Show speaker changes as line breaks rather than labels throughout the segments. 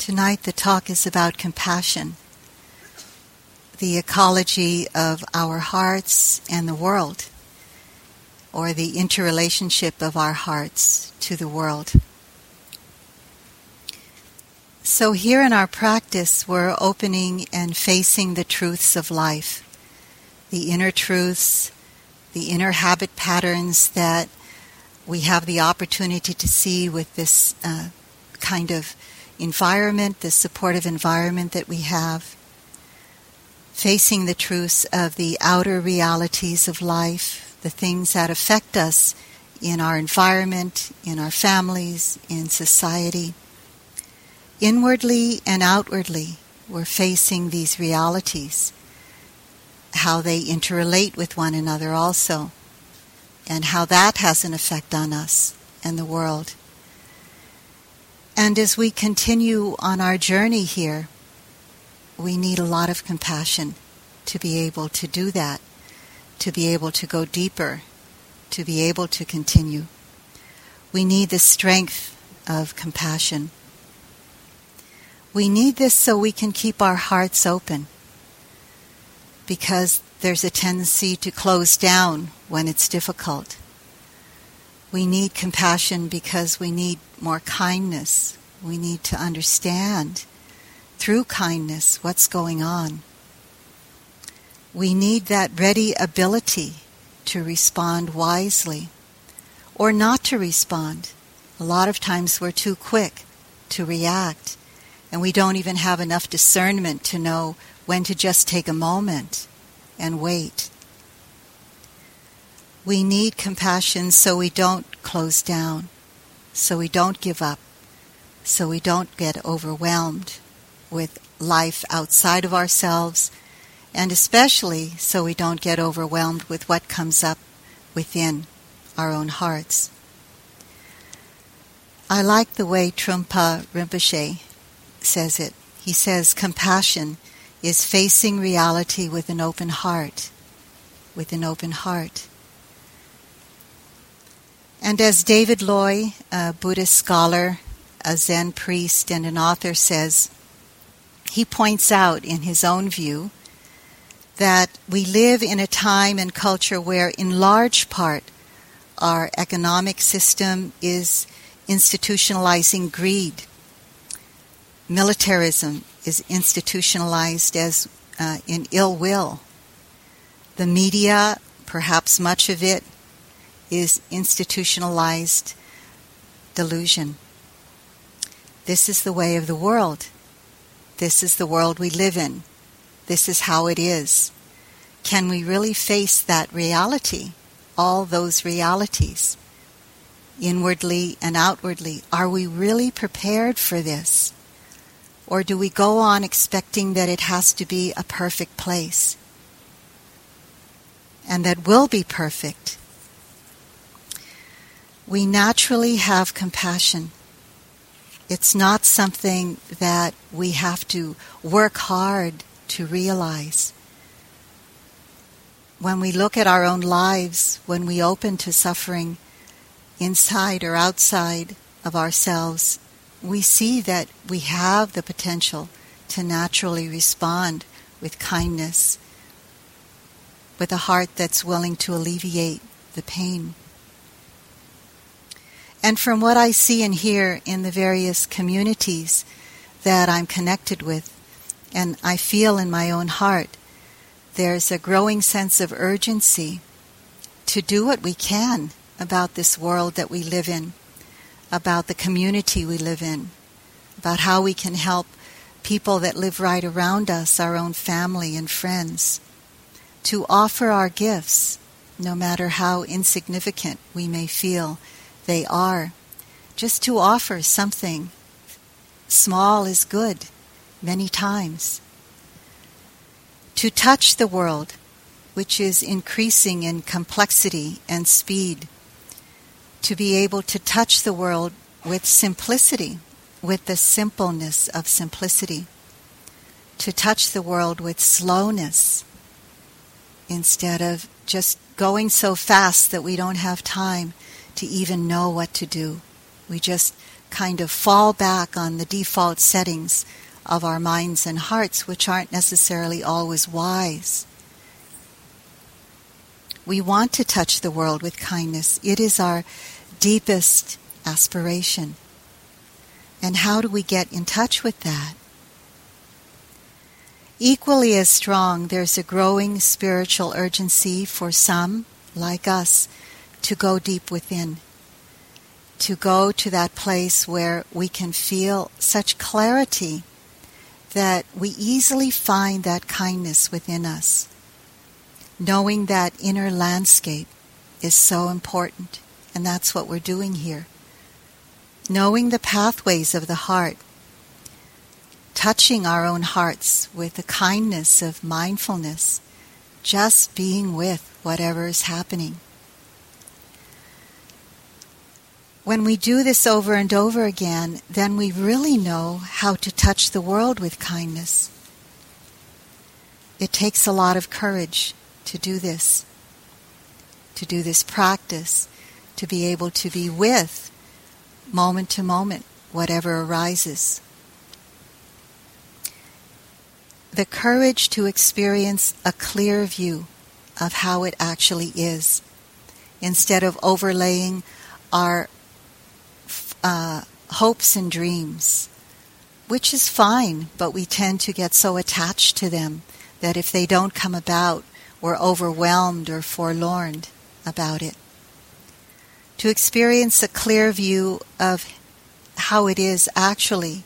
Tonight the talk is about compassion, the ecology of our hearts and the world, or the interrelationship of our hearts to the world. So, here in our practice, we're opening and facing the truths of life, the inner truths, the inner habit patterns that we have the opportunity to see with this uh, kind of environment, the supportive environment that we have, facing the truths of the outer realities of life, the things that affect us in our environment, in our families, in society. Inwardly and outwardly, we're facing these realities, how they interrelate with one another also, and how that has an effect on us and the world. And as we continue on our journey here, we need a lot of compassion to be able to do that, to be able to go deeper, to be able to continue. We need the strength of compassion. We need this so we can keep our hearts open because there's a tendency to close down when it's difficult. We need compassion because we need more kindness. We need to understand through kindness what's going on. We need that ready ability to respond wisely or not to respond. A lot of times we're too quick to react and we don't even have enough discernment to know when to just take a moment and wait we need compassion so we don't close down, so we don't give up, so we don't get overwhelmed with life outside of ourselves, and especially so we don't get overwhelmed with what comes up within our own hearts. I like the way Trungpa Rinpoche says it. He says compassion is facing reality with an open heart, with an open heart. And as David Loy, a Buddhist scholar, a Zen priest, and an author says, he points out in his own view that we live in a time and culture where, in large part, our economic system is institutionalizing greed. Militarism is institutionalized as uh, in ill will. The media, perhaps much of it, is institutionalized delusion. This is the way of the world. This is the world we live in. This is how it is. Can we really face that reality, all those realities, inwardly and outwardly? Are we really prepared for this? Or do we go on expecting that it has to be a perfect place? And that will be perfect we naturally have compassion. It's not something that we have to work hard to realize. When we look at our own lives, when we open to suffering inside or outside of ourselves, we see that we have the potential to naturally respond with kindness, with a heart that's willing to alleviate the pain. And from what I see and hear in the various communities that I'm connected with, and I feel in my own heart, there's a growing sense of urgency to do what we can about this world that we live in, about the community we live in, about how we can help people that live right around us, our own family and friends, to offer our gifts, no matter how insignificant we may feel they are. Just to offer something small is good many times. To touch the world, which is increasing in complexity and speed. To be able to touch the world with simplicity, with the simpleness of simplicity. To touch the world with slowness instead of just going so fast that we don't have time to even know what to do. We just kind of fall back on the default settings of our minds and hearts, which aren't necessarily always wise. We want to touch the world with kindness. It is our deepest aspiration. And how do we get in touch with that? Equally as strong, there's a growing spiritual urgency for some, like us, to go deep within, to go to that place where we can feel such clarity that we easily find that kindness within us. Knowing that inner landscape is so important, and that's what we're doing here. Knowing the pathways of the heart, touching our own hearts with the kindness of mindfulness, just being with whatever is happening. When we do this over and over again, then we really know how to touch the world with kindness. It takes a lot of courage to do this, to do this practice, to be able to be with moment to moment whatever arises. The courage to experience a clear view of how it actually is, instead of overlaying our uh, hopes and dreams, which is fine, but we tend to get so attached to them that if they don't come about, we're overwhelmed or forlorn about it. To experience a clear view of how it is actually,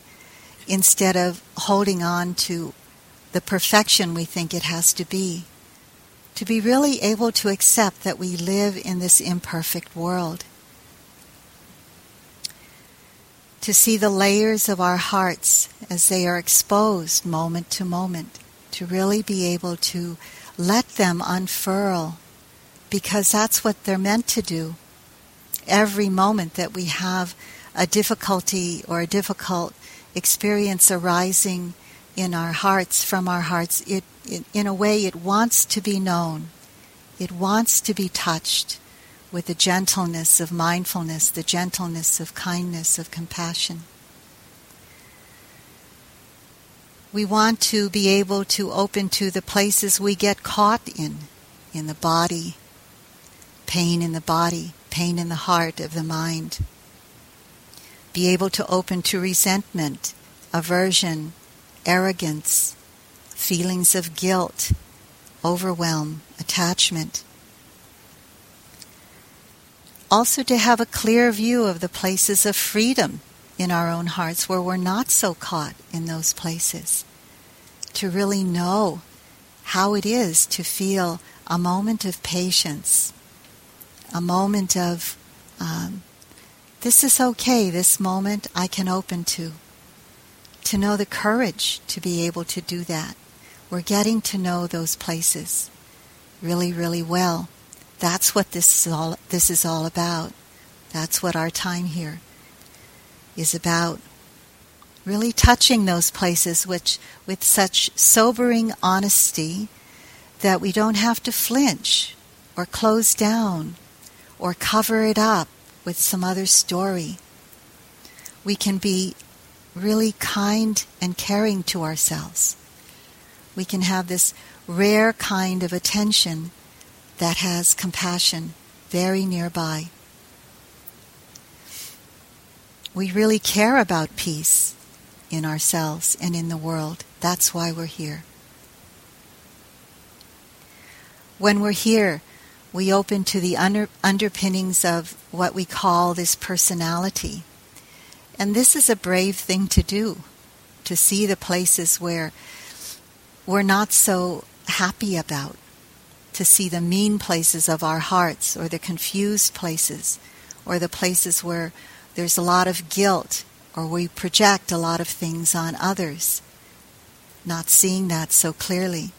instead of holding on to the perfection we think it has to be. To be really able to accept that we live in this imperfect world to see the layers of our hearts as they are exposed moment to moment, to really be able to let them unfurl, because that's what they're meant to do. Every moment that we have a difficulty or a difficult experience arising in our hearts, from our hearts, it, it, in a way, it wants to be known. It wants to be touched with the gentleness of mindfulness, the gentleness of kindness, of compassion. We want to be able to open to the places we get caught in, in the body, pain in the body, pain in the heart of the mind. Be able to open to resentment, aversion, arrogance, feelings of guilt, overwhelm, attachment also to have a clear view of the places of freedom in our own hearts where we're not so caught in those places. To really know how it is to feel a moment of patience, a moment of, um, this is okay, this moment I can open to. To know the courage to be able to do that. We're getting to know those places really, really well. That's what this is all, this is all about. That's what our time here is about. Really touching those places which, with such sobering honesty that we don't have to flinch or close down or cover it up with some other story. We can be really kind and caring to ourselves. We can have this rare kind of attention that has compassion very nearby. We really care about peace in ourselves and in the world. That's why we're here. When we're here, we open to the under, underpinnings of what we call this personality. And this is a brave thing to do, to see the places where we're not so happy about to see the mean places of our hearts or the confused places or the places where there's a lot of guilt or we project a lot of things on others, not seeing that so clearly.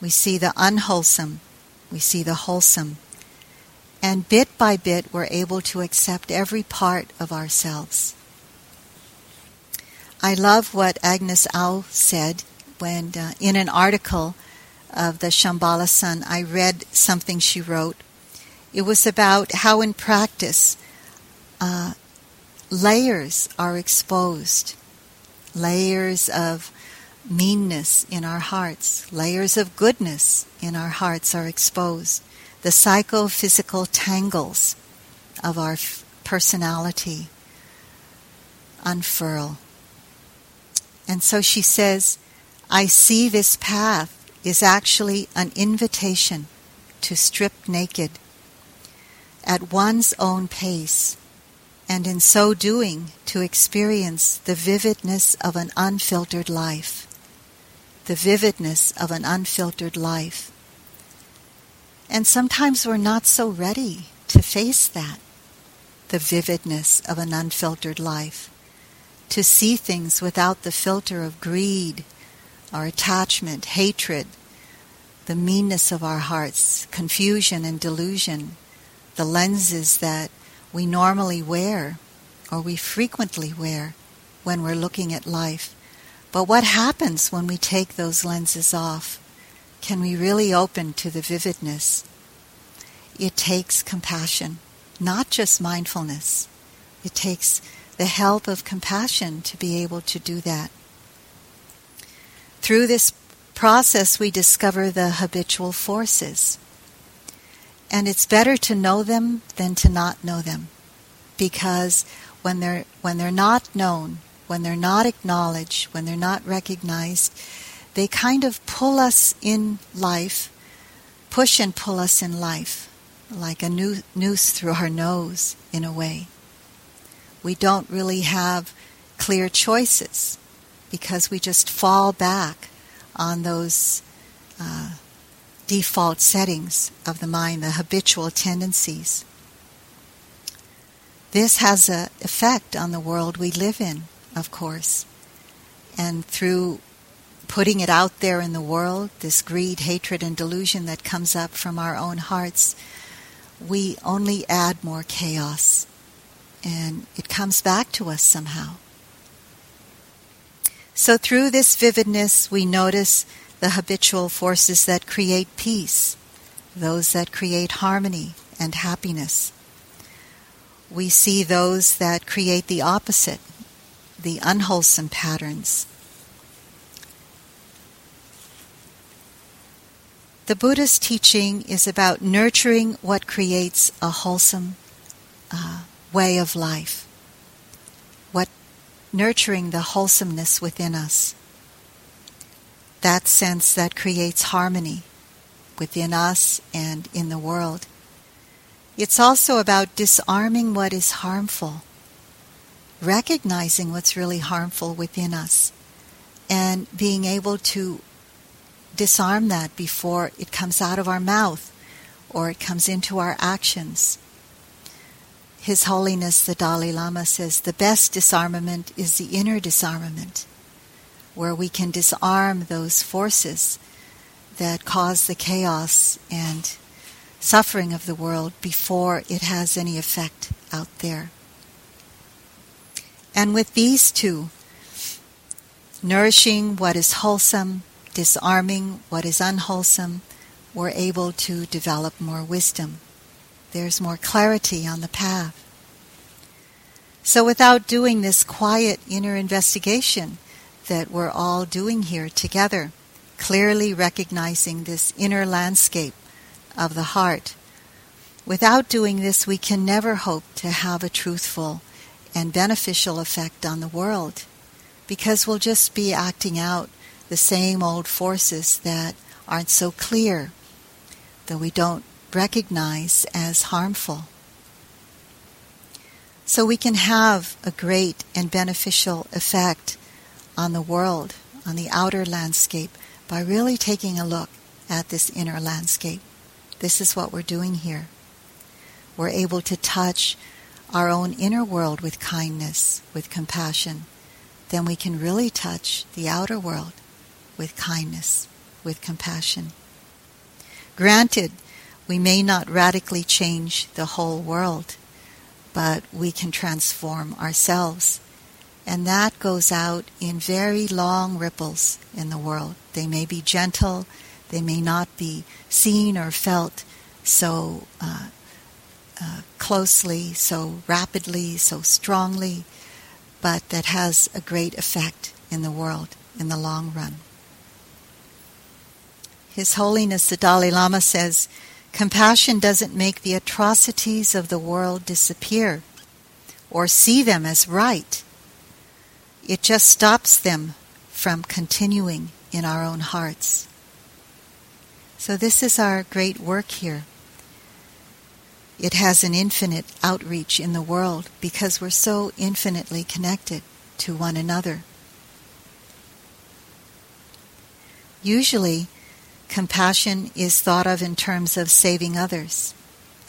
We see the unwholesome, we see the wholesome. And bit by bit, we're able to accept every part of ourselves. I love what Agnes Au said when, uh, in an article of the Shambhala Sun, I read something she wrote. It was about how, in practice, uh, layers are exposed layers of meanness in our hearts, layers of goodness in our hearts are exposed. The psychophysical tangles of our f- personality unfurl. And so she says, I see this path is actually an invitation to strip naked at one's own pace, and in so doing to experience the vividness of an unfiltered life. The vividness of an unfiltered life. And sometimes we're not so ready to face that, the vividness of an unfiltered life, to see things without the filter of greed or attachment, hatred, the meanness of our hearts, confusion and delusion, the lenses that we normally wear or we frequently wear when we're looking at life. But what happens when we take those lenses off? Can we really open to the vividness? It takes compassion, not just mindfulness. It takes the help of compassion to be able to do that. Through this process, we discover the habitual forces. And it's better to know them than to not know them. Because when they're, when they're not known, when they're not acknowledged, when they're not recognized, they kind of pull us in life, push and pull us in life, like a noose through our nose, in a way. We don't really have clear choices because we just fall back on those uh, default settings of the mind, the habitual tendencies. This has an effect on the world we live in, of course. And through putting it out there in the world, this greed, hatred, and delusion that comes up from our own hearts, we only add more chaos. And it comes back to us somehow. So through this vividness, we notice the habitual forces that create peace, those that create harmony and happiness. We see those that create the opposite, the unwholesome patterns. The Buddha's teaching is about nurturing what creates a wholesome uh, way of life nurturing the wholesomeness within us. That sense that creates harmony within us and in the world. It's also about disarming what is harmful, recognizing what's really harmful within us, and being able to disarm that before it comes out of our mouth or it comes into our actions. His Holiness the Dalai Lama says the best disarmament is the inner disarmament, where we can disarm those forces that cause the chaos and suffering of the world before it has any effect out there. And with these two, nourishing what is wholesome, disarming what is unwholesome, we're able to develop more wisdom there's more clarity on the path. So, without doing this quiet inner investigation that we're all doing here together, clearly recognizing this inner landscape of the heart, without doing this, we can never hope to have a truthful and beneficial effect on the world because we'll just be acting out the same old forces that aren't so clear, though we don't recognize as harmful. So we can have a great and beneficial effect on the world, on the outer landscape, by really taking a look at this inner landscape. This is what we're doing here. We're able to touch our own inner world with kindness, with compassion. Then we can really touch the outer world with kindness, with compassion. Granted, we may not radically change the whole world, but we can transform ourselves. And that goes out in very long ripples in the world. They may be gentle, they may not be seen or felt so uh, uh, closely, so rapidly, so strongly, but that has a great effect in the world in the long run. His Holiness the Dalai Lama says, Compassion doesn't make the atrocities of the world disappear or see them as right. It just stops them from continuing in our own hearts. So, this is our great work here. It has an infinite outreach in the world because we're so infinitely connected to one another. Usually, compassion is thought of in terms of saving others,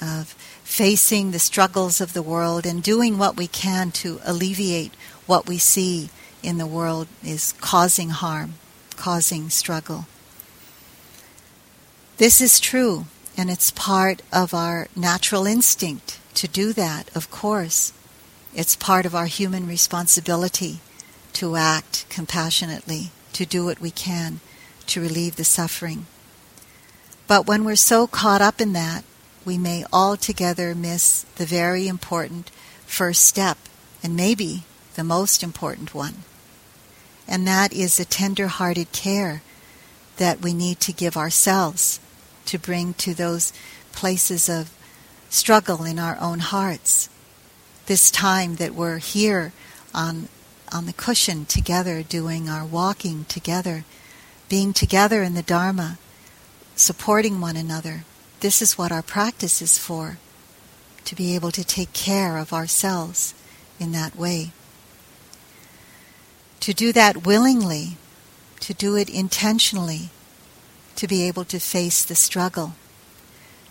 of facing the struggles of the world and doing what we can to alleviate what we see in the world is causing harm, causing struggle. This is true, and it's part of our natural instinct to do that, of course. It's part of our human responsibility to act compassionately, to do what we can to relieve the suffering. But when we're so caught up in that, we may altogether miss the very important first step, and maybe the most important one. And that is the tender hearted care that we need to give ourselves to bring to those places of struggle in our own hearts. This time that we're here on, on the cushion together, doing our walking together, being together in the Dharma, supporting one another. This is what our practice is for, to be able to take care of ourselves in that way. To do that willingly, to do it intentionally, to be able to face the struggle.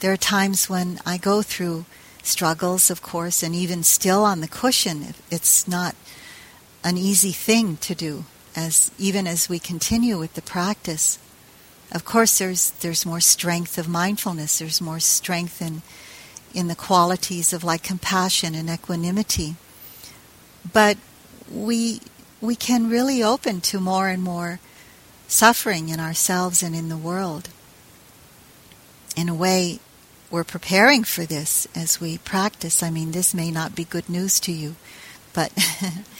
There are times when I go through struggles, of course, and even still on the cushion, it's not an easy thing to do, as even as we continue with the practice. Of course, there's there's more strength of mindfulness. There's more strength in in the qualities of like compassion and equanimity. But we we can really open to more and more suffering in ourselves and in the world. In a way, we're preparing for this as we practice. I mean, this may not be good news to you, but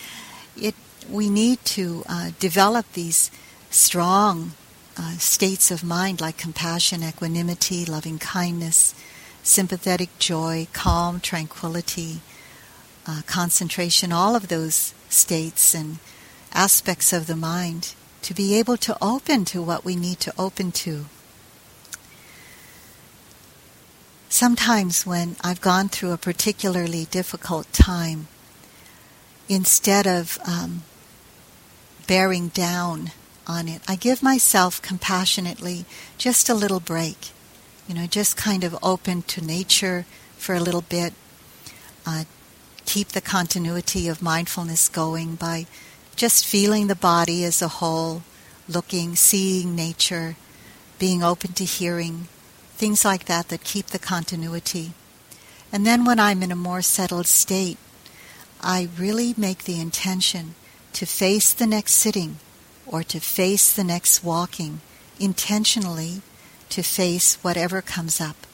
it we need to uh, develop these strong uh, states of mind like compassion, equanimity, loving kindness, sympathetic joy, calm, tranquility, uh, concentration, all of those states and aspects of the mind to be able to open to what we need to open to. Sometimes when I've gone through a particularly difficult time, instead of um, bearing down on it, I give myself compassionately just a little break. You know, just kind of open to nature for a little bit. Uh, keep the continuity of mindfulness going by just feeling the body as a whole, looking, seeing nature, being open to hearing, things like that that keep the continuity. And then when I'm in a more settled state, I really make the intention to face the next sitting or to face the next walking, intentionally to face whatever comes up.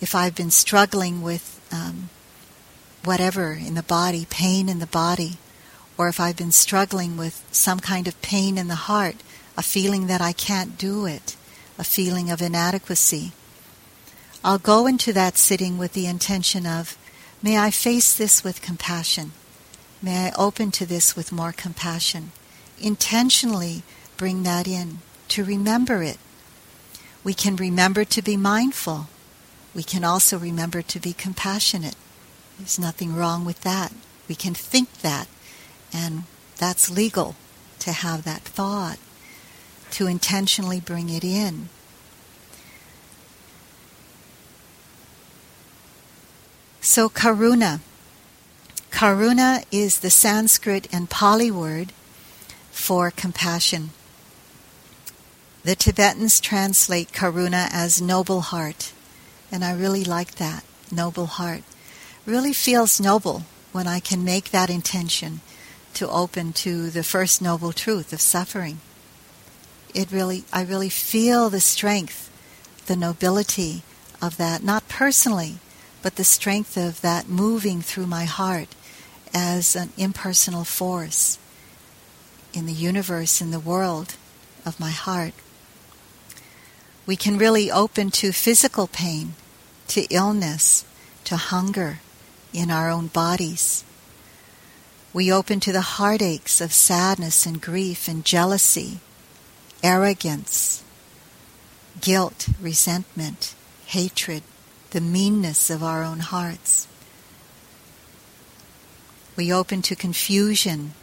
If I've been struggling with um, whatever in the body, pain in the body, or if I've been struggling with some kind of pain in the heart, a feeling that I can't do it, a feeling of inadequacy, I'll go into that sitting with the intention of, may I face this with compassion. May I open to this with more compassion. Intentionally bring that in, to remember it. We can remember to be mindful. We can also remember to be compassionate. There's nothing wrong with that. We can think that and that's legal to have that thought, to intentionally bring it in. So, karuna. Karuna is the Sanskrit and Pali word for compassion. The Tibetans translate karuna as noble heart, and I really like that. Noble heart. Really feels noble when I can make that intention to open to the first noble truth of suffering. It really, I really feel the strength, the nobility of that, not personally, but the strength of that moving through my heart as an impersonal force in the universe, in the world of my heart. We can really open to physical pain, to illness, to hunger in our own bodies. We open to the heartaches of sadness and grief and jealousy, arrogance, guilt, resentment, hatred, the meanness of our own hearts. We open to confusion,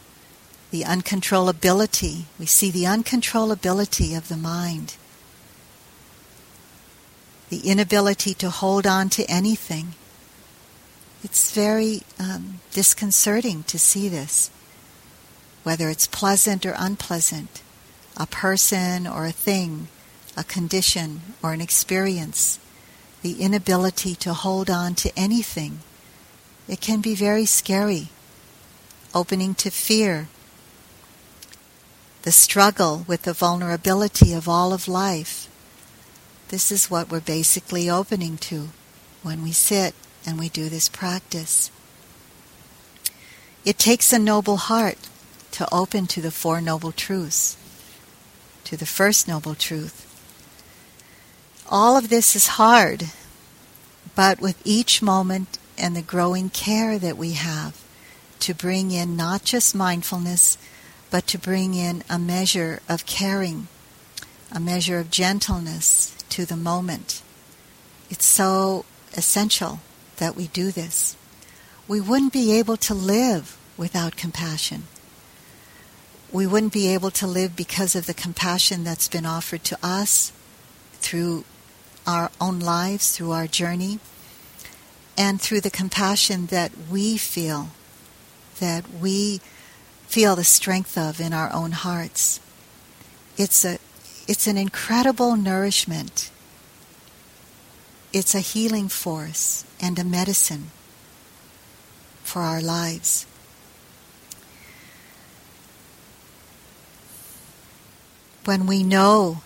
the uncontrollability. We see the uncontrollability of the mind, the inability to hold on to anything. It's very um, disconcerting to see this, whether it's pleasant or unpleasant, a person or a thing, a condition or an experience, the inability to hold on to anything. It can be very scary, opening to fear, the struggle with the vulnerability of all of life. This is what we're basically opening to when we sit and we do this practice. It takes a noble heart to open to the Four Noble Truths, to the First Noble Truth. All of this is hard, but with each moment and the growing care that we have to bring in not just mindfulness, but to bring in a measure of caring, a measure of gentleness to the moment. It's so essential that we do this. We wouldn't be able to live without compassion. We wouldn't be able to live because of the compassion that's been offered to us through our own lives, through our journey, and through the compassion that we feel, that we feel the strength of in our own hearts. It's a it's an incredible nourishment. It's a healing force and a medicine for our lives. When we know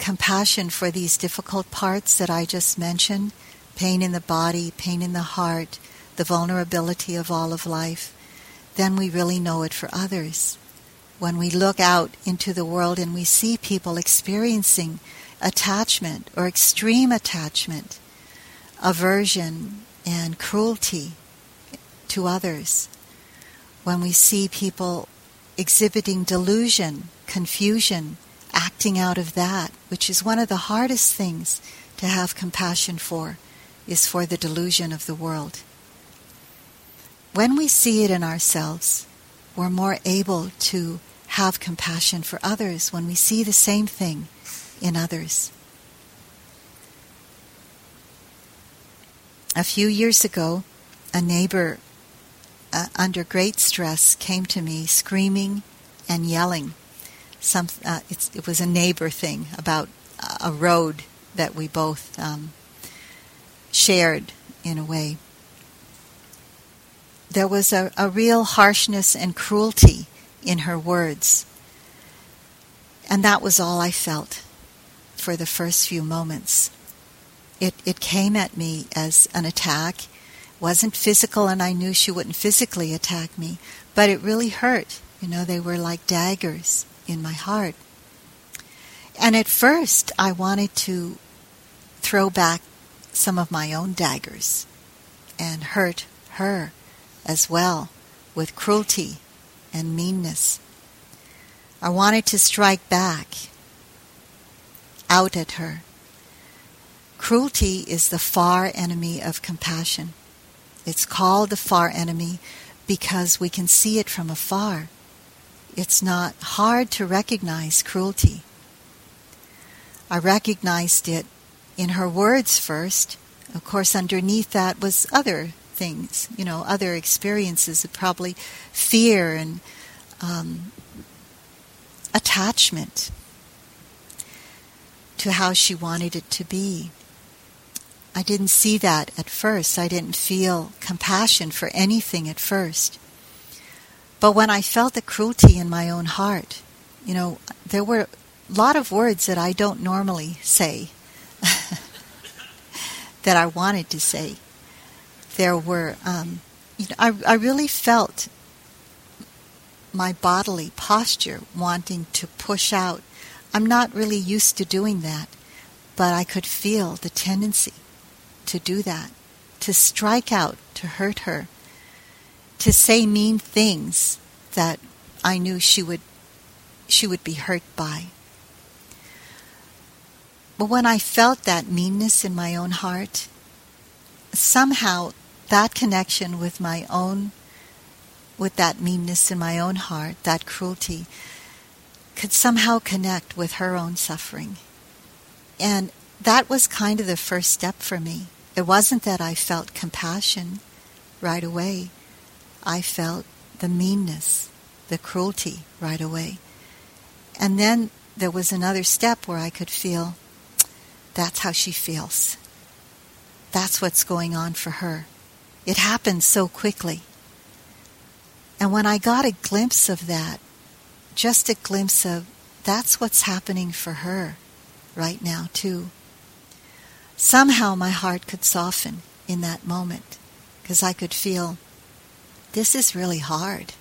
compassion for these difficult parts that I just mentioned pain in the body, pain in the heart, the vulnerability of all of life then we really know it for others. When we look out into the world and we see people experiencing attachment or extreme attachment, aversion, and cruelty to others, when we see people exhibiting delusion, confusion, acting out of that, which is one of the hardest things to have compassion for, is for the delusion of the world. When we see it in ourselves, we're more able to have compassion for others when we see the same thing in others. A few years ago, a neighbor uh, under great stress came to me screaming and yelling. Some, uh, it was a neighbor thing about a road that we both um, shared in a way there was a, a real harshness and cruelty in her words. And that was all I felt for the first few moments. It, it came at me as an attack. It wasn't physical, and I knew she wouldn't physically attack me, but it really hurt. You know, they were like daggers in my heart. And at first, I wanted to throw back some of my own daggers and hurt her as well with cruelty and meanness. I wanted to strike back out at her. Cruelty is the far enemy of compassion. It's called the far enemy because we can see it from afar. It's not hard to recognize cruelty. I recognized it in her words first. Of course, underneath that was other things, you know, other experiences of probably fear and um, attachment to how she wanted it to be. I didn't see that at first. I didn't feel compassion for anything at first. But when I felt the cruelty in my own heart, you know, there were a lot of words that I don't normally say that I wanted to say. there were, um, you know, I, I really felt my bodily posture wanting to push out. I'm not really used to doing that, but I could feel the tendency to do that, to strike out, to hurt her, to say mean things that I knew she would she would be hurt by. But when I felt that meanness in my own heart, somehow that connection with my own, with that meanness in my own heart, that cruelty, could somehow connect with her own suffering. And that was kind of the first step for me. It wasn't that I felt compassion right away. I felt the meanness, the cruelty right away. And then there was another step where I could feel that's how she feels. That's what's going on for her. It happened so quickly. And when I got a glimpse of that, just a glimpse of that's what's happening for her right now, too. Somehow my heart could soften in that moment because I could feel this is really hard.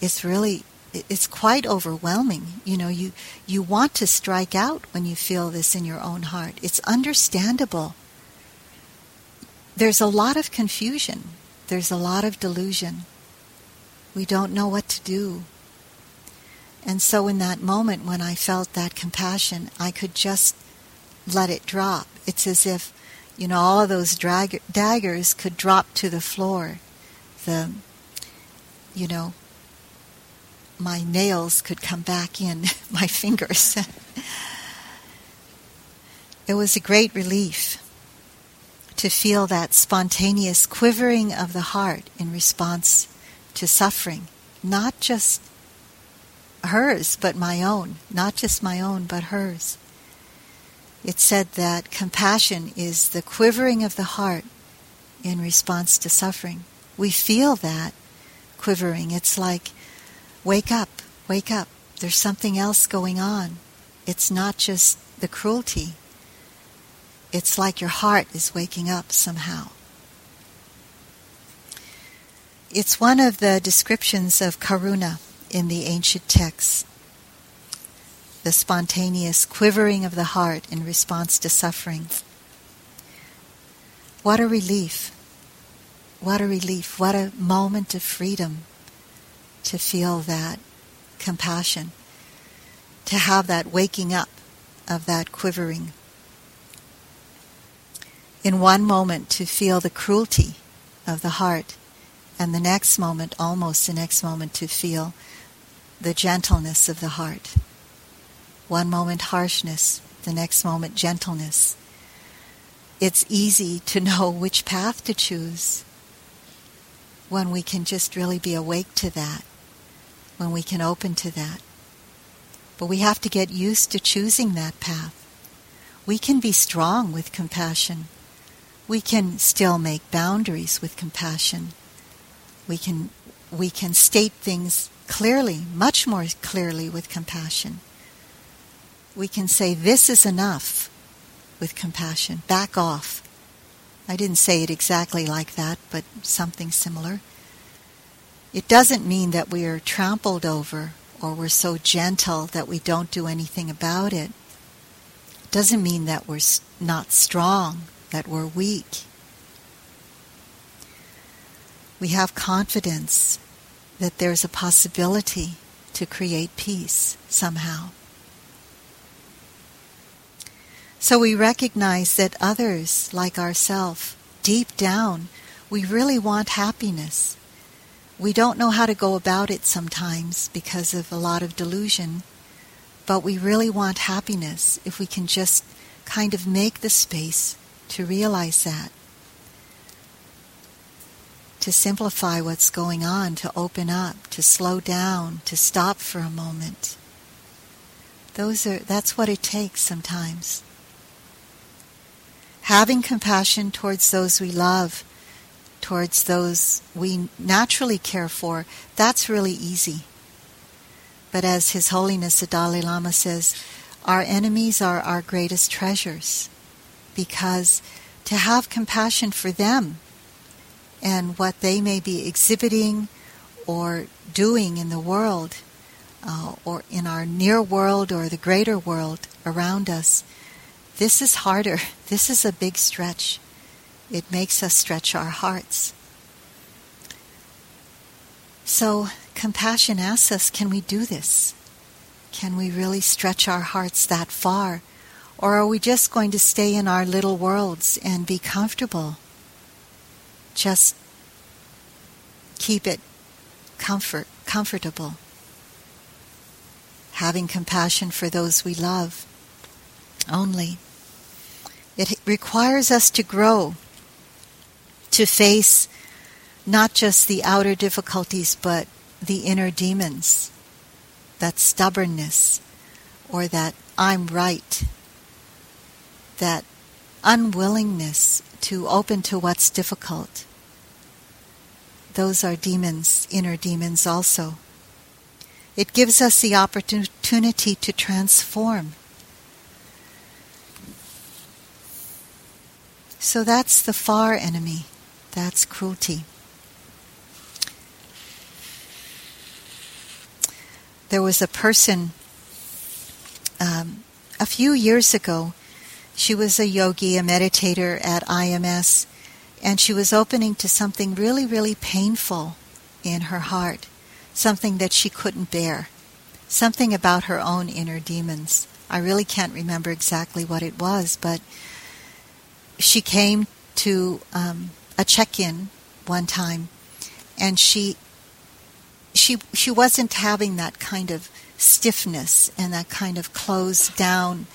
It's really it's quite overwhelming. You know, you you want to strike out when you feel this in your own heart. It's understandable there's a lot of confusion. There's a lot of delusion. We don't know what to do. And so, in that moment when I felt that compassion, I could just let it drop. It's as if, you know, all of those drag- daggers could drop to the floor. The, you know, my nails could come back in my fingers. it was a great relief to feel that spontaneous quivering of the heart in response to suffering, not just hers, but my own, not just my own, but hers. It said that compassion is the quivering of the heart in response to suffering. We feel that quivering. It's like, wake up, wake up. There's something else going on. It's not just the cruelty, it's like your heart is waking up somehow. It's one of the descriptions of karuna in the ancient texts. The spontaneous quivering of the heart in response to suffering. What a relief. What a relief. What a moment of freedom to feel that compassion, to have that waking up of that quivering in one moment to feel the cruelty of the heart, and the next moment, almost the next moment, to feel the gentleness of the heart. One moment harshness, the next moment gentleness. It's easy to know which path to choose when we can just really be awake to that, when we can open to that. But we have to get used to choosing that path. We can be strong with compassion we can still make boundaries with compassion. We can, we can state things clearly, much more clearly with compassion. We can say, This is enough with compassion. Back off. I didn't say it exactly like that, but something similar. It doesn't mean that we are trampled over or we're so gentle that we don't do anything about it. It doesn't mean that we're not strong that we're weak. We have confidence that there's a possibility to create peace somehow. So we recognize that others, like ourselves, deep down, we really want happiness. We don't know how to go about it sometimes because of a lot of delusion, but we really want happiness if we can just kind of make the space to realize that, to simplify what's going on, to open up, to slow down, to stop for a moment. Those are that's what it takes sometimes. Having compassion towards those we love, towards those we naturally care for, that's really easy. But as His Holiness the Dalai Lama says, our enemies are our greatest treasures because to have compassion for them and what they may be exhibiting or doing in the world, uh, or in our near world or the greater world around us, this is harder. This is a big stretch. It makes us stretch our hearts. So, compassion asks us can we do this? Can we really stretch our hearts that far? Or are we just going to stay in our little worlds and be comfortable? Just keep it comfort comfortable. Having compassion for those we love only. It requires us to grow, to face not just the outer difficulties, but the inner demons, that stubbornness, or that I'm right, that unwillingness to open to what's difficult. Those are demons, inner demons also. It gives us the opportunity to transform. So that's the far enemy. That's cruelty. There was a person um, a few years ago. She was a yogi, a meditator at IMS, and she was opening to something really, really painful in her heart, something that she couldn't bear, something about her own inner demons. I really can't remember exactly what it was, but she came to um, a check-in one time, and she she she wasn't having that kind of stiffness and that kind of closed down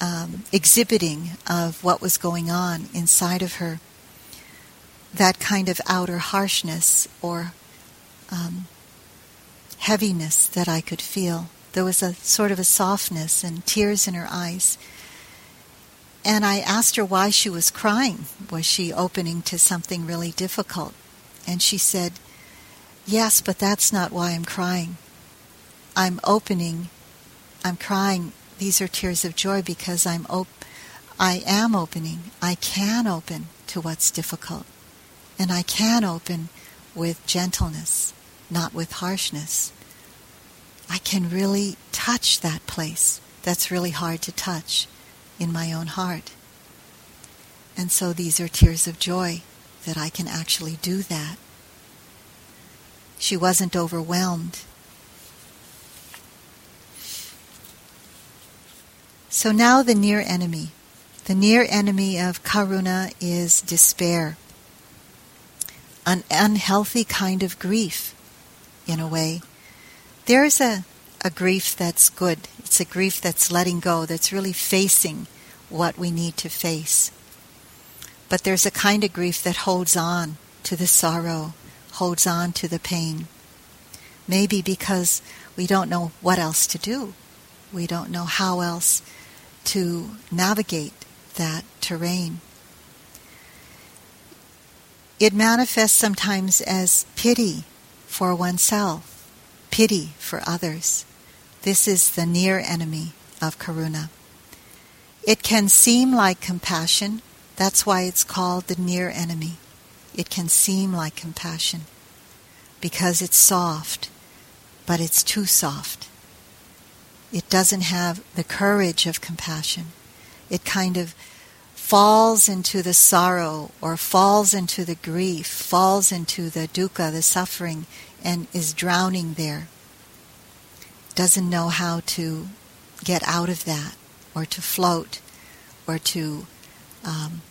um, exhibiting of what was going on inside of her that kind of outer harshness or um, heaviness that I could feel. There was a sort of a softness and tears in her eyes. And I asked her why she was crying. Was she opening to something really difficult? And she said, Yes, but that's not why I'm crying. I'm opening, I'm crying. These are tears of joy because I'm op- I am opening. I can open to what's difficult. And I can open with gentleness, not with harshness. I can really touch that place that's really hard to touch in my own heart. And so these are tears of joy that I can actually do that. She wasn't overwhelmed. So now the near enemy. The near enemy of karuna is despair an unhealthy kind of grief, in a way. There's a, a grief that's good. It's a grief that's letting go, that's really facing what we need to face. But there's a kind of grief that holds on to the sorrow, holds on to the pain. Maybe because we don't know what else to do. We don't know how else to navigate that terrain. It manifests sometimes as pity for oneself, pity for others. This is the near enemy of karuna. It can seem like compassion. That's why it's called the near enemy. It can seem like compassion because it's soft, but it's too soft. It doesn't have the courage of compassion. It kind of falls into the sorrow or falls into the grief, falls into the dukkha, the suffering, and is drowning there. Doesn't know how to get out of that or to float or to um,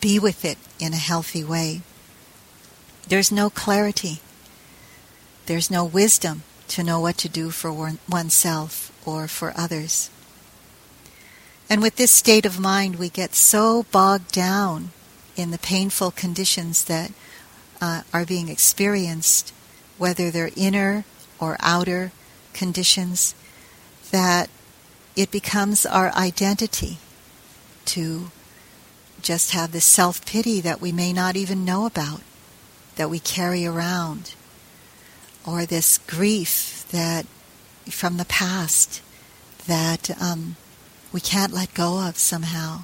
be with it in a healthy way. There's no clarity. There's no wisdom to know what to do for one, oneself or for others. And with this state of mind, we get so bogged down in the painful conditions that uh, are being experienced, whether they're inner or outer conditions, that it becomes our identity to just have this self pity that we may not even know about, that we carry around, or this grief that from the past that um, we can't let go of somehow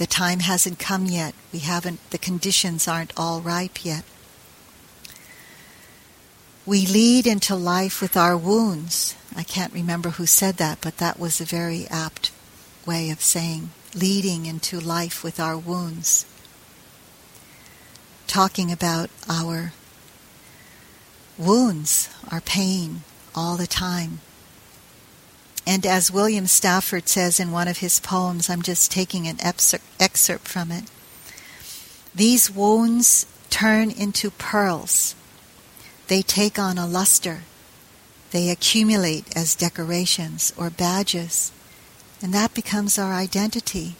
the time hasn't come yet. We haven't, the conditions aren't all ripe yet. We lead into life with our wounds. I can't remember who said that, but that was a very apt way of saying leading into life with our wounds. Talking about our wounds, our pain, all the time. And as William Stafford says in one of his poems, I'm just taking an excerpt from it these wounds turn into pearls. They take on a luster. They accumulate as decorations or badges. And that becomes our identity,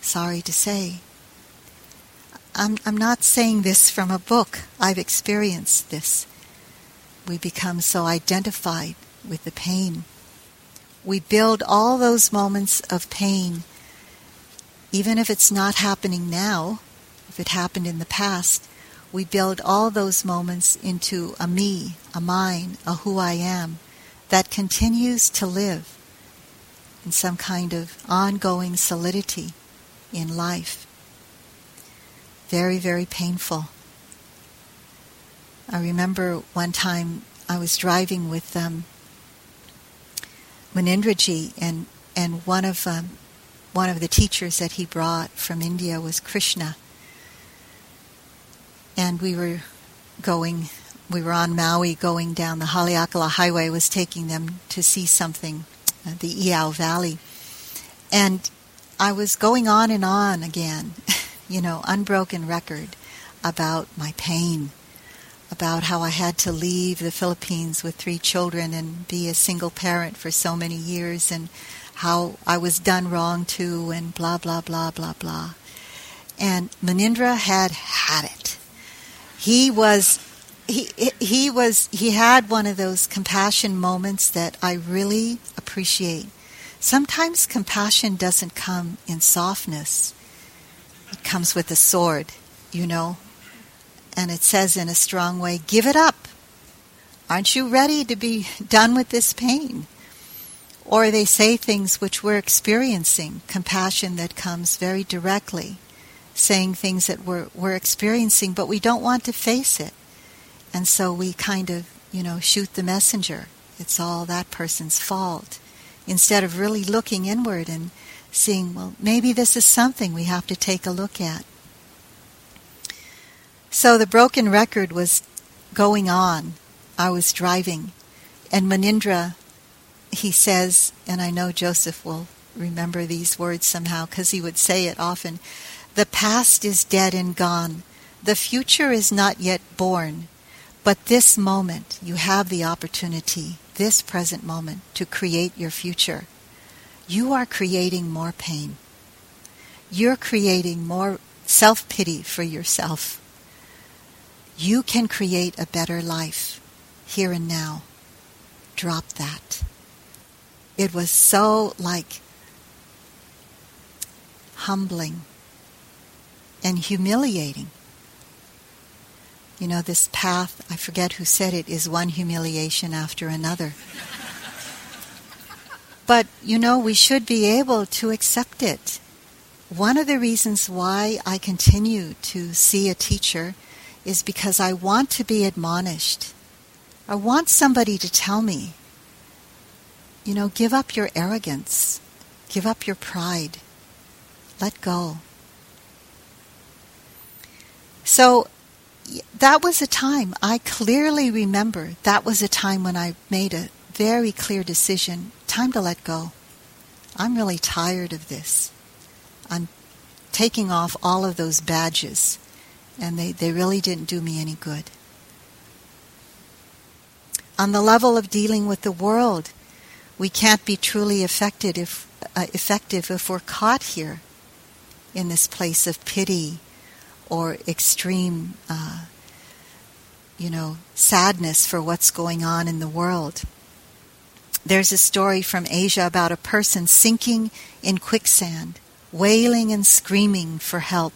sorry to say. I'm, I'm not saying this from a book. I've experienced this. We become so identified with the pain. We build all those moments of pain, even if it's not happening now, if it happened in the past, we build all those moments into a me, a mine, a who I am that continues to live in some kind of ongoing solidity in life. Very, very painful. I remember one time I was driving with um, Munindraji, and and one of um, one of the teachers that he brought from India was Krishna, and we were going. We were on Maui going down the Haleakala Highway. Was taking them to see something, uh, the Iao Valley, and I was going on and on again, you know, unbroken record about my pain about how I had to leave the Philippines with three children and be a single parent for so many years and how I was done wrong too and blah blah blah blah blah. And Munindra had had it. He was he he was he had one of those compassion moments that I really appreciate. Sometimes compassion doesn't come in softness. It comes with a sword, you know and it says in a strong way, Give it up. Aren't you ready to be done with this pain? Or they say things which we're experiencing, compassion that comes very directly, saying things that we're, we're experiencing, but we don't want to face it. And so we kind of, you know, shoot the messenger. It's all that person's fault. Instead of really looking inward and seeing, well, maybe this is something we have to take a look at. So the broken record was going on. I was driving. And Munindra, he says, and I know Joseph will remember these words somehow because he would say it often the past is dead and gone. The future is not yet born. But this moment, you have the opportunity, this present moment, to create your future. You are creating more pain. You're creating more self pity for yourself. You can create a better life here and now. Drop that. It was so like humbling and humiliating. You know, this path, I forget who said it, is one humiliation after another. but, you know, we should be able to accept it. One of the reasons why I continue to see a teacher is because I want to be admonished. I want somebody to tell me, you know, give up your arrogance, give up your pride, let go. So that was a time, I clearly remember that was a time when I made a very clear decision time to let go. I'm really tired of this. I'm taking off all of those badges and they, they really didn't do me any good. On the level of dealing with the world, we can't be truly affected if, uh, effective if we're caught here in this place of pity or extreme, uh, you know, sadness for what's going on in the world. There's a story from Asia about a person sinking in quicksand, wailing and screaming for help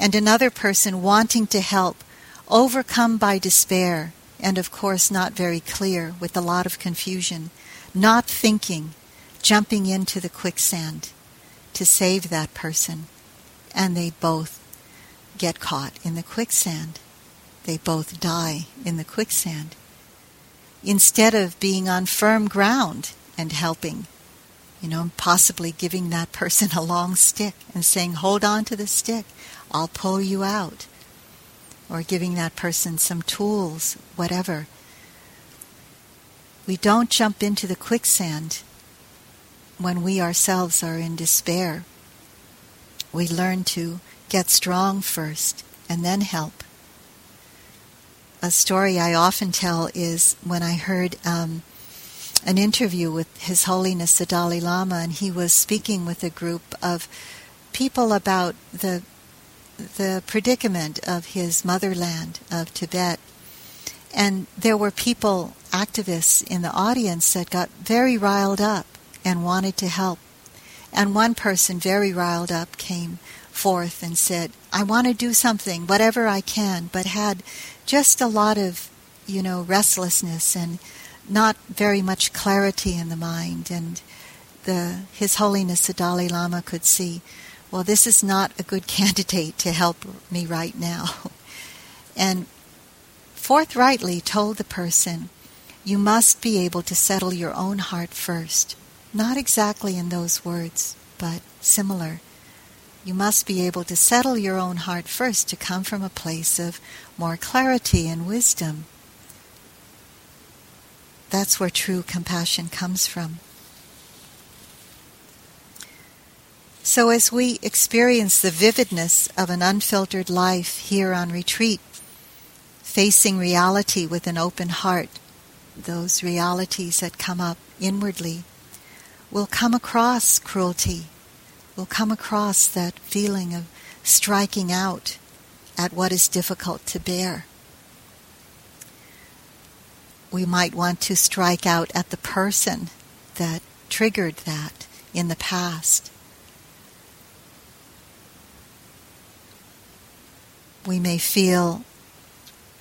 and another person wanting to help, overcome by despair, and of course not very clear, with a lot of confusion, not thinking, jumping into the quicksand to save that person. and they both get caught in the quicksand. They both die in the quicksand. Instead of being on firm ground and helping, you know, possibly giving that person a long stick and saying, hold on to the stick, I'll pull you out. Or giving that person some tools, whatever. We don't jump into the quicksand when we ourselves are in despair. We learn to get strong first and then help. A story I often tell is when I heard um, an interview with His Holiness the Dalai Lama, and he was speaking with a group of people about the the predicament of his motherland of Tibet. And there were people, activists in the audience that got very riled up and wanted to help. And one person, very riled up, came forth and said, I want to do something, whatever I can, but had just a lot of, you know, restlessness and not very much clarity in the mind. And the, His Holiness the Dalai Lama could see, well, this is not a good candidate to help me right now. and forthrightly told the person, you must be able to settle your own heart first. Not exactly in those words, but similar. You must be able to settle your own heart first to come from a place of more clarity and wisdom. That's where true compassion comes from. So, as we experience the vividness of an unfiltered life here on retreat, facing reality with an open heart, those realities that come up inwardly, will come across cruelty, will come across that feeling of striking out at what is difficult to bear. We might want to strike out at the person that triggered that in the past. We may feel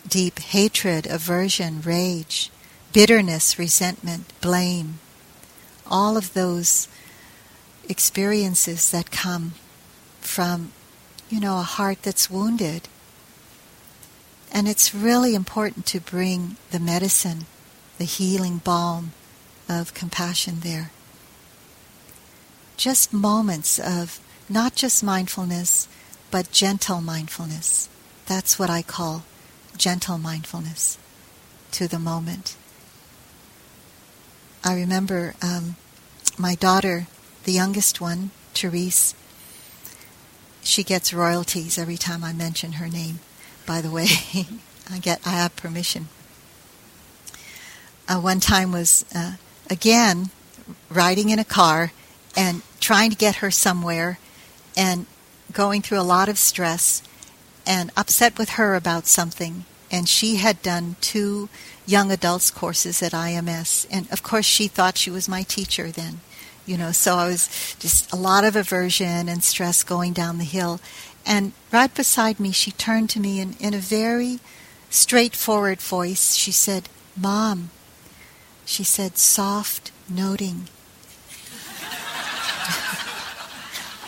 deep hatred, aversion, rage, bitterness, resentment, blame, all of those experiences that come from, you know, a heart that's wounded. And it's really important to bring the medicine, the healing balm of compassion there. Just moments of not just mindfulness, but gentle mindfulness. That's what I call gentle mindfulness to the moment. I remember um, my daughter, the youngest one, Therese, she gets royalties every time I mention her name. By the way, I get I have permission. Uh, one time was uh, again riding in a car and trying to get her somewhere, and going through a lot of stress, and upset with her about something. And she had done two young adults courses at IMS. And of course, she thought she was my teacher then. You know, so I was just a lot of aversion and stress going down the hill. And right beside me, she turned to me and in a very straightforward voice, she said, Mom, she said, soft noting.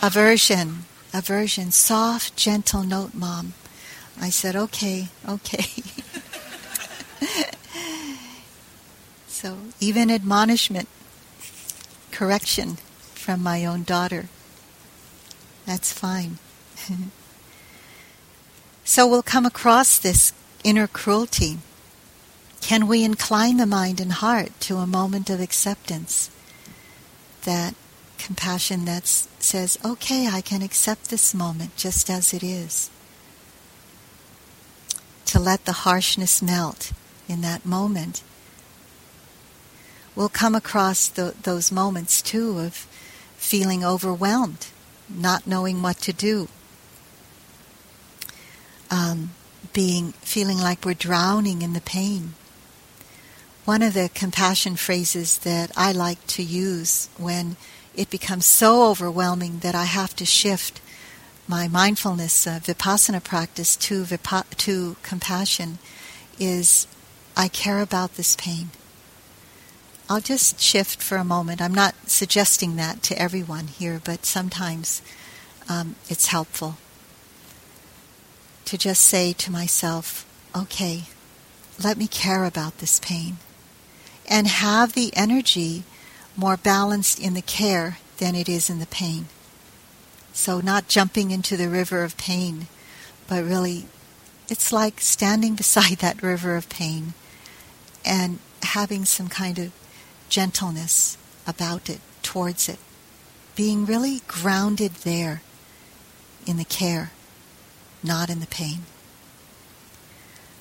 aversion, aversion, soft, gentle note, Mom. I said, okay, okay. So even admonishment, correction from my own daughter, that's fine. so we'll come across this inner cruelty. Can we incline the mind and heart to a moment of acceptance? That compassion that says, okay, I can accept this moment just as it is. To let the harshness melt in that moment we'll come across the, those moments too of feeling overwhelmed, not knowing what to do, um, being feeling like we're drowning in the pain. One of the compassion phrases that I like to use when it becomes so overwhelming that I have to shift my mindfulness uh, vipassana practice to vipa- to compassion is I care about this pain. I'll just shift for a moment. I'm not suggesting that to everyone here, but sometimes um, it's helpful to just say to myself, okay, let me care about this pain and have the energy more balanced in the care than it is in the pain. So, not jumping into the river of pain, but really, it's like standing beside that river of pain and having some kind of gentleness about it, towards it, being really grounded there in the care, not in the pain.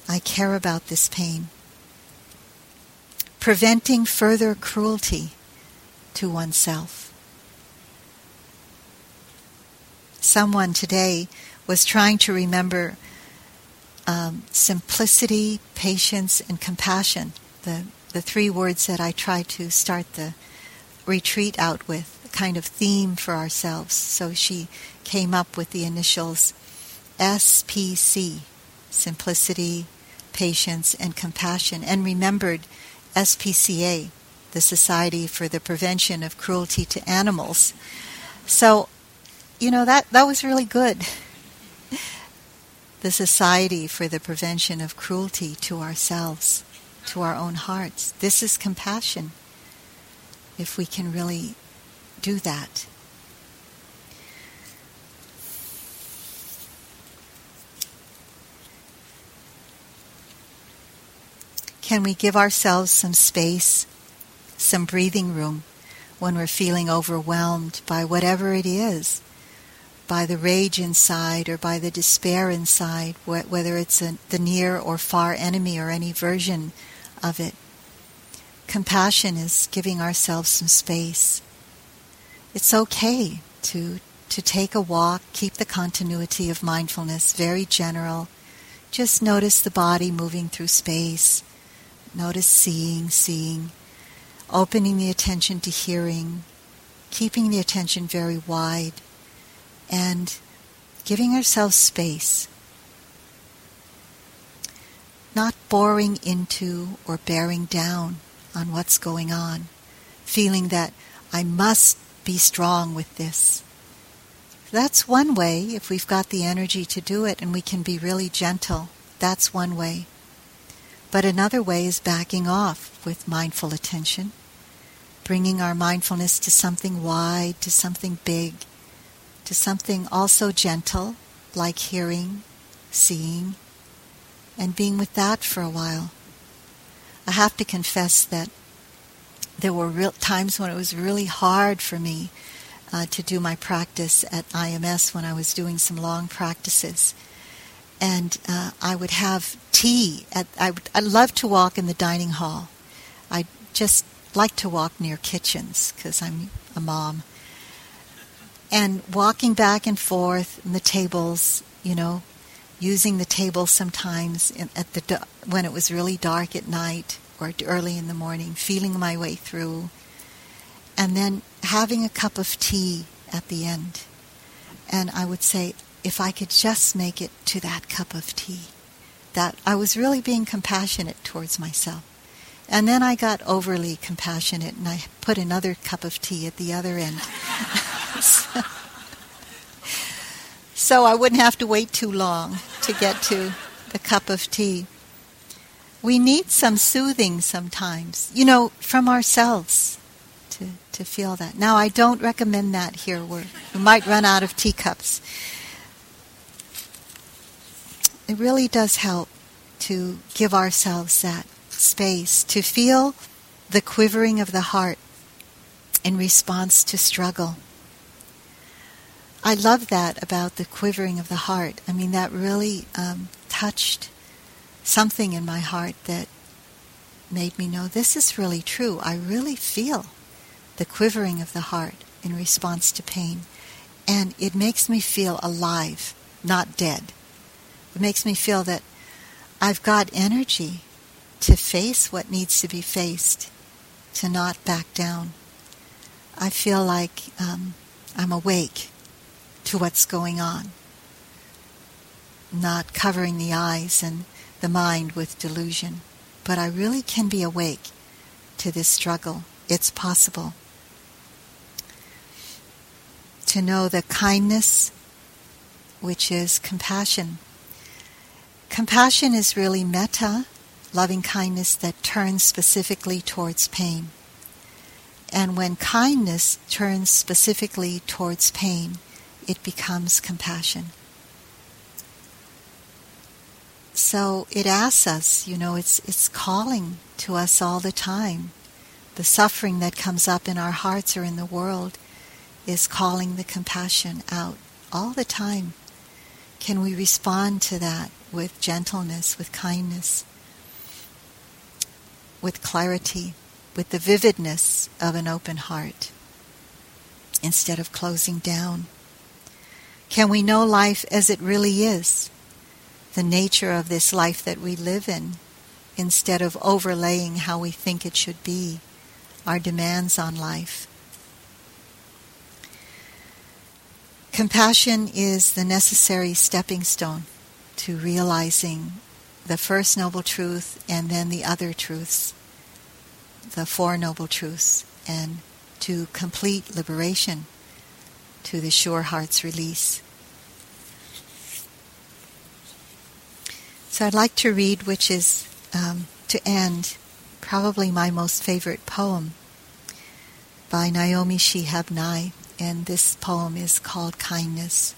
I care about this pain. Preventing further cruelty to oneself. Someone today was trying to remember um, simplicity, patience, and compassion, the, the three words that I try to start the retreat out with, a kind of theme for ourselves. So she came up with the initials SPC, simplicity, patience, and compassion, and remembered SPCA, the Society for the Prevention of Cruelty to Animals. So, you know, that, that was really good. the Society for the Prevention of Cruelty to ourselves, to our own hearts. This is compassion, if we can really do that. Can we give ourselves some space, some breathing room when we're feeling overwhelmed by whatever it is? By the rage inside or by the despair inside, whether it's a, the near or far enemy or any version of it. Compassion is giving ourselves some space. It's okay to, to take a walk, keep the continuity of mindfulness very general. Just notice the body moving through space Notice seeing, seeing, opening the attention to hearing, keeping the attention very wide, and giving ourselves space. Not boring into or bearing down on what's going on, feeling that I must be strong with this. That's one way, if we've got the energy to do it and we can be really gentle, that's one way. But another way is backing off with mindful attention, bringing our mindfulness to something wide, to something big, to something also gentle, like hearing, seeing, and being with that for a while. I have to confess that there were real times when it was really hard for me uh, to do my practice at IMS when I was doing some long practices and uh, I would have tea. At, I, would, I love to walk in the dining hall. I just like to walk near kitchens because I'm a mom. And walking back and forth in the tables, you know, using the table sometimes in, at the when it was really dark at night or early in the morning, feeling my way through, and then having a cup of tea at the end. And I would say, if I could just make it to that cup of tea, that I was really being compassionate towards myself. And then I got overly compassionate and I put another cup of tea at the other end. so, so I wouldn't have to wait too long to get to the cup of tea. We need some soothing sometimes, you know, from ourselves to, to feel that. Now, I don't recommend that here. We're, we might run out of teacups. It really does help to give ourselves that space to feel the quivering of the heart in response to struggle. I love that about the quivering of the heart. I mean, that really um, touched something in my heart that made me know this is really true. I really feel the quivering of the heart in response to pain. And it makes me feel alive, not dead. It makes me feel that I've got energy to face what needs to be faced, to not back down. I feel like um, I'm awake to what's going on, not covering the eyes and the mind with delusion. But I really can be awake to this struggle. It's possible. To know the kindness which is compassion. Compassion is really metta, loving kindness that turns specifically towards pain. And when kindness turns specifically towards pain, it becomes compassion. So it asks us, you know, it's, it's calling to us all the time. The suffering that comes up in our hearts or in the world is calling the compassion out all the time. Can we respond to that with gentleness, with kindness, with clarity, with the vividness of an open heart instead of closing down? Can we know life as it really is, the nature of this life that we live in, instead of overlaying how we think it should be, our demands on life? Compassion is the necessary stepping stone to realizing the first noble truth and then the other truths, the Four Noble Truths, and to complete liberation, to the sure heart's release. So I'd like to read, which is um, to end, probably my most favorite poem by Naomi Shihab Nye and this poem is called Kindness.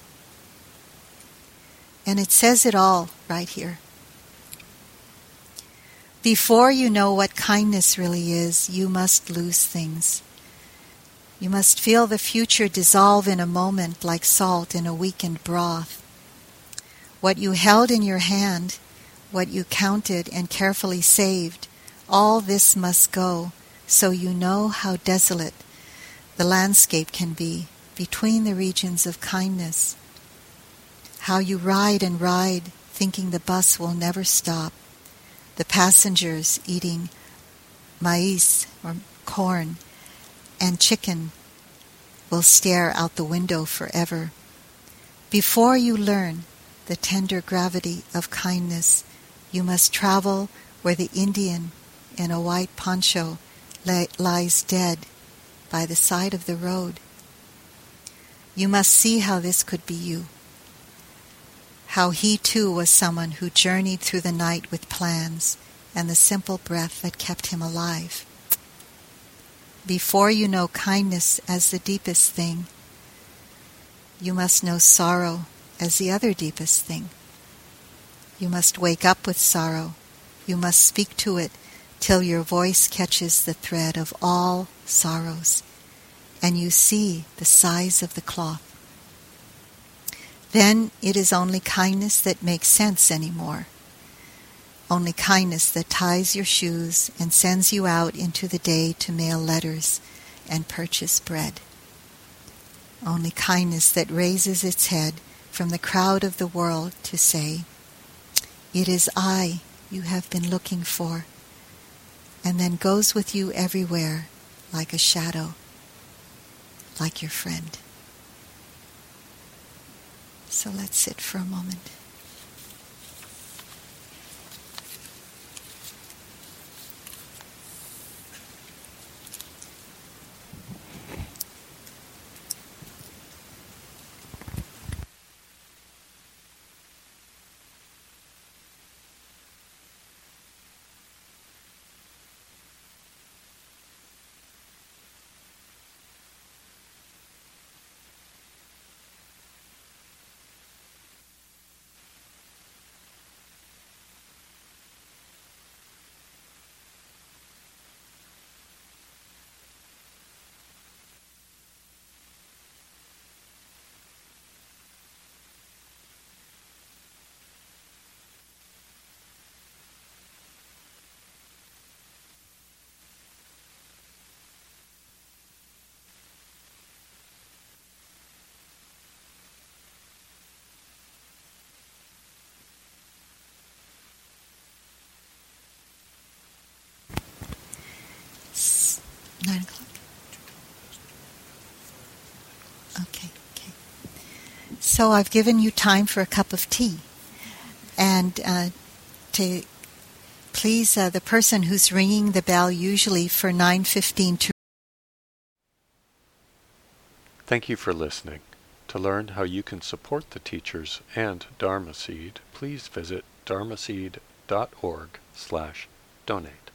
And it says it all right here. Before you know what kindness really is, you must lose things. You must feel the future dissolve in a moment like salt in a weakened broth. What you held in your hand, what you counted and carefully saved, all this must go so you know how desolate the landscape can be between the regions of kindness. How you ride and ride, thinking the bus will never stop. The passengers eating maize or corn and chicken will stare out the window forever. Before you learn the tender gravity of kindness, you must travel where the Indian in a white poncho lies dead by the side of the road. You must see how this could be you. How he too was someone who journeyed through the night with plans and the simple breath that kept him alive. Before you know kindness as the deepest thing, you must know sorrow as the other deepest thing. You must wake up with sorrow. You must speak to it till your voice catches the thread of all sorrows, and you see the size of the cloth. Then it is only kindness that makes sense anymore. Only kindness that ties your shoes and sends you out into the day to mail letters and purchase bread. Only kindness that raises its head from the crowd of the world to say, It is I you have been looking for and then goes with you everywhere like a shadow, like your friend. So let's sit for a moment. Nine o'clock. Okay, okay. So I've given you time for a cup of tea, and uh, to please uh, the person who's ringing the bell usually for nine fifteen to.
Thank you for listening. To learn how you can support the teachers and Dharma Seed, please visit dharmaseed.org slash donate.